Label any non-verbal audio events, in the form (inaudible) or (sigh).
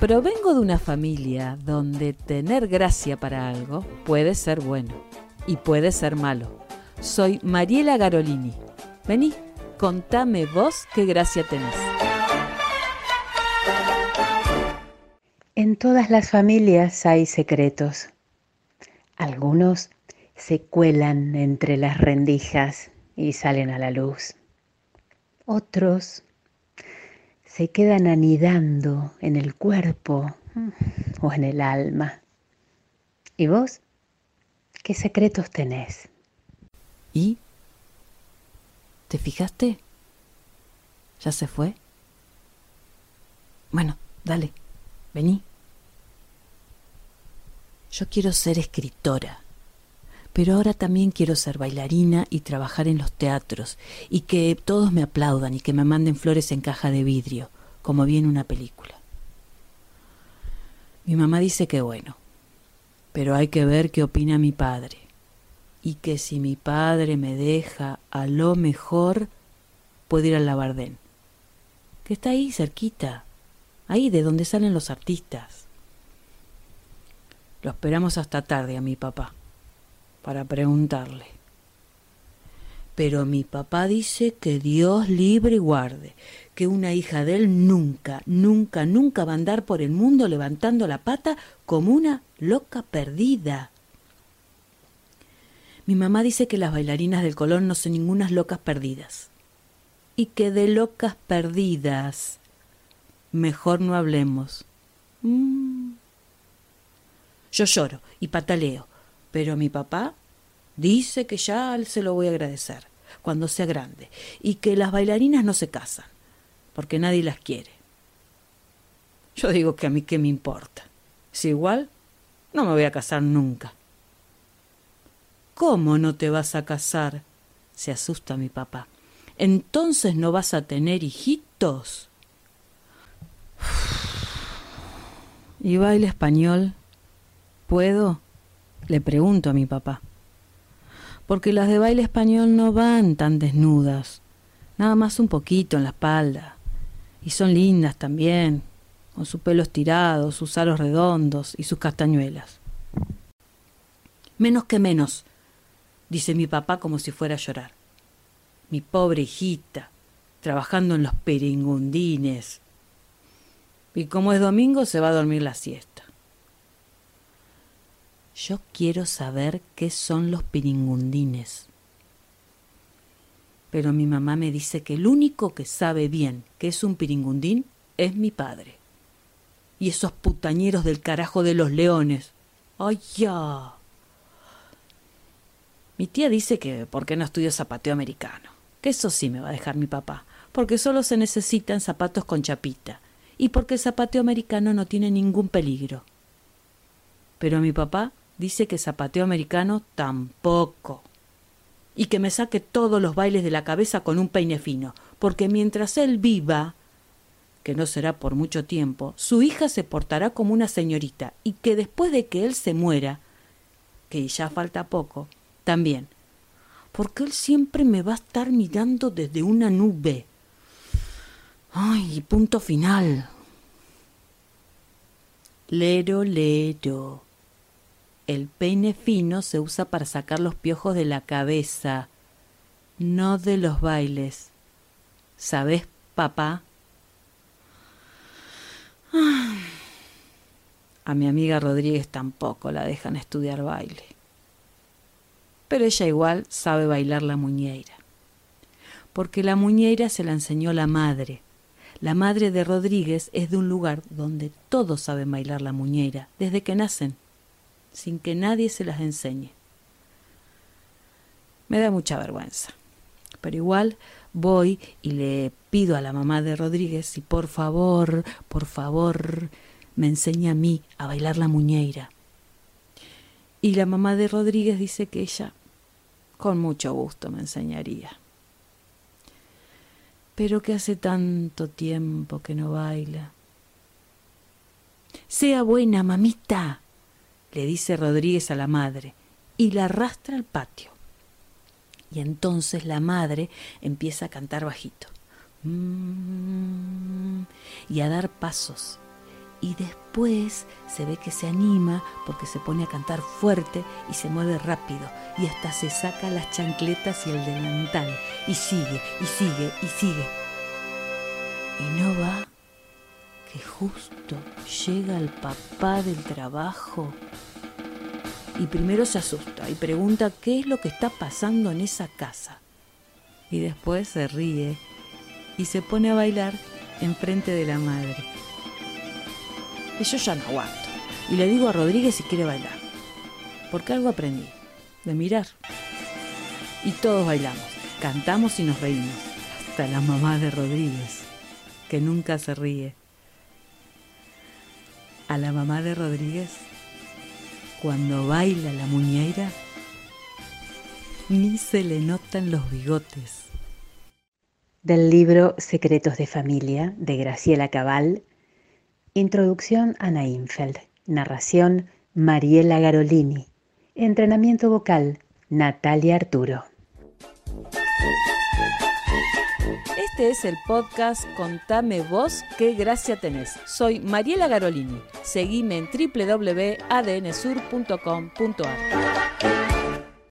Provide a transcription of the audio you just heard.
Provengo de una familia donde tener gracia para algo puede ser bueno y puede ser malo. Soy Mariela Garolini. Vení, contame vos qué gracia tenés. En todas las familias hay secretos. Algunos se cuelan entre las rendijas y salen a la luz. Otros se quedan anidando en el cuerpo o en el alma. ¿Y vos? ¿Qué secretos tenés? ¿Y? ¿Te fijaste? ¿Ya se fue? Bueno, dale, vení. Yo quiero ser escritora, pero ahora también quiero ser bailarina y trabajar en los teatros y que todos me aplaudan y que me manden flores en caja de vidrio, como vi en una película. Mi mamá dice que bueno, pero hay que ver qué opina mi padre y que si mi padre me deja, a lo mejor puedo ir al Labardén, que está ahí cerquita, ahí de donde salen los artistas. Lo esperamos hasta tarde a mi papá, para preguntarle. Pero mi papá dice que Dios libre y guarde, que una hija de él nunca, nunca, nunca va a andar por el mundo levantando la pata como una loca perdida. Mi mamá dice que las bailarinas del Colón no son ningunas locas perdidas. Y que de locas perdidas mejor no hablemos. Mm. Yo lloro y pataleo, pero mi papá dice que ya se lo voy a agradecer cuando sea grande y que las bailarinas no se casan, porque nadie las quiere. Yo digo que a mí qué me importa. Si igual, no me voy a casar nunca. ¿Cómo no te vas a casar? se asusta mi papá. Entonces no vas a tener hijitos. (sighs) ¿Y baile español? ¿Puedo? Le pregunto a mi papá. Porque las de baile español no van tan desnudas, nada más un poquito en la espalda. Y son lindas también, con sus pelos tirados, sus aros redondos y sus castañuelas. Menos que menos, dice mi papá como si fuera a llorar. Mi pobre hijita, trabajando en los peringundines. Y como es domingo, se va a dormir la siesta. Yo quiero saber qué son los piringundines. Pero mi mamá me dice que el único que sabe bien qué es un piringundín es mi padre. Y esos putañeros del carajo de los leones. ¡Ay, ya! Mi tía dice que por qué no estudio zapateo americano. Que eso sí me va a dejar mi papá. Porque solo se necesitan zapatos con chapita. Y porque el zapateo americano no tiene ningún peligro. Pero mi papá dice que zapateo americano tampoco. Y que me saque todos los bailes de la cabeza con un peine fino, porque mientras él viva, que no será por mucho tiempo, su hija se portará como una señorita, y que después de que él se muera, que ya falta poco, también, porque él siempre me va a estar mirando desde una nube. Ay, punto final. Lero, lero. El peine fino se usa para sacar los piojos de la cabeza, no de los bailes. ¿Sabes, papá? A mi amiga Rodríguez tampoco la dejan estudiar baile. Pero ella igual sabe bailar la muñeira. Porque la muñeira se la enseñó la madre. La madre de Rodríguez es de un lugar donde todos saben bailar la muñeira, desde que nacen sin que nadie se las enseñe. Me da mucha vergüenza, pero igual voy y le pido a la mamá de Rodríguez si por favor, por favor, me enseña a mí a bailar la muñeira. Y la mamá de Rodríguez dice que ella con mucho gusto me enseñaría. Pero que hace tanto tiempo que no baila. Sea buena, mamita, le dice Rodríguez a la madre, y la arrastra al patio. Y entonces la madre empieza a cantar bajito. mm, y a dar pasos. Y después se ve que se anima porque se pone a cantar fuerte y se mueve rápido y hasta se saca las chancletas y el delantal y sigue y sigue y sigue. Y no va que justo llega el papá del trabajo y primero se asusta y pregunta qué es lo que está pasando en esa casa. Y después se ríe y se pone a bailar enfrente de la madre. Y yo ya no aguanto. Y le digo a Rodríguez si quiere bailar. Porque algo aprendí. De mirar. Y todos bailamos. Cantamos y nos reímos. Hasta la mamá de Rodríguez. Que nunca se ríe. La mamá de Rodríguez cuando baila la muñeira, ni se le notan los bigotes. Del libro Secretos de Familia de Graciela Cabal, Introducción Ana Infeld, narración Mariela Garolini, entrenamiento vocal Natalia Arturo. Este es el podcast Contame vos qué gracia tenés. Soy Mariela Garolini. Seguime en www.adnsur.com.ar.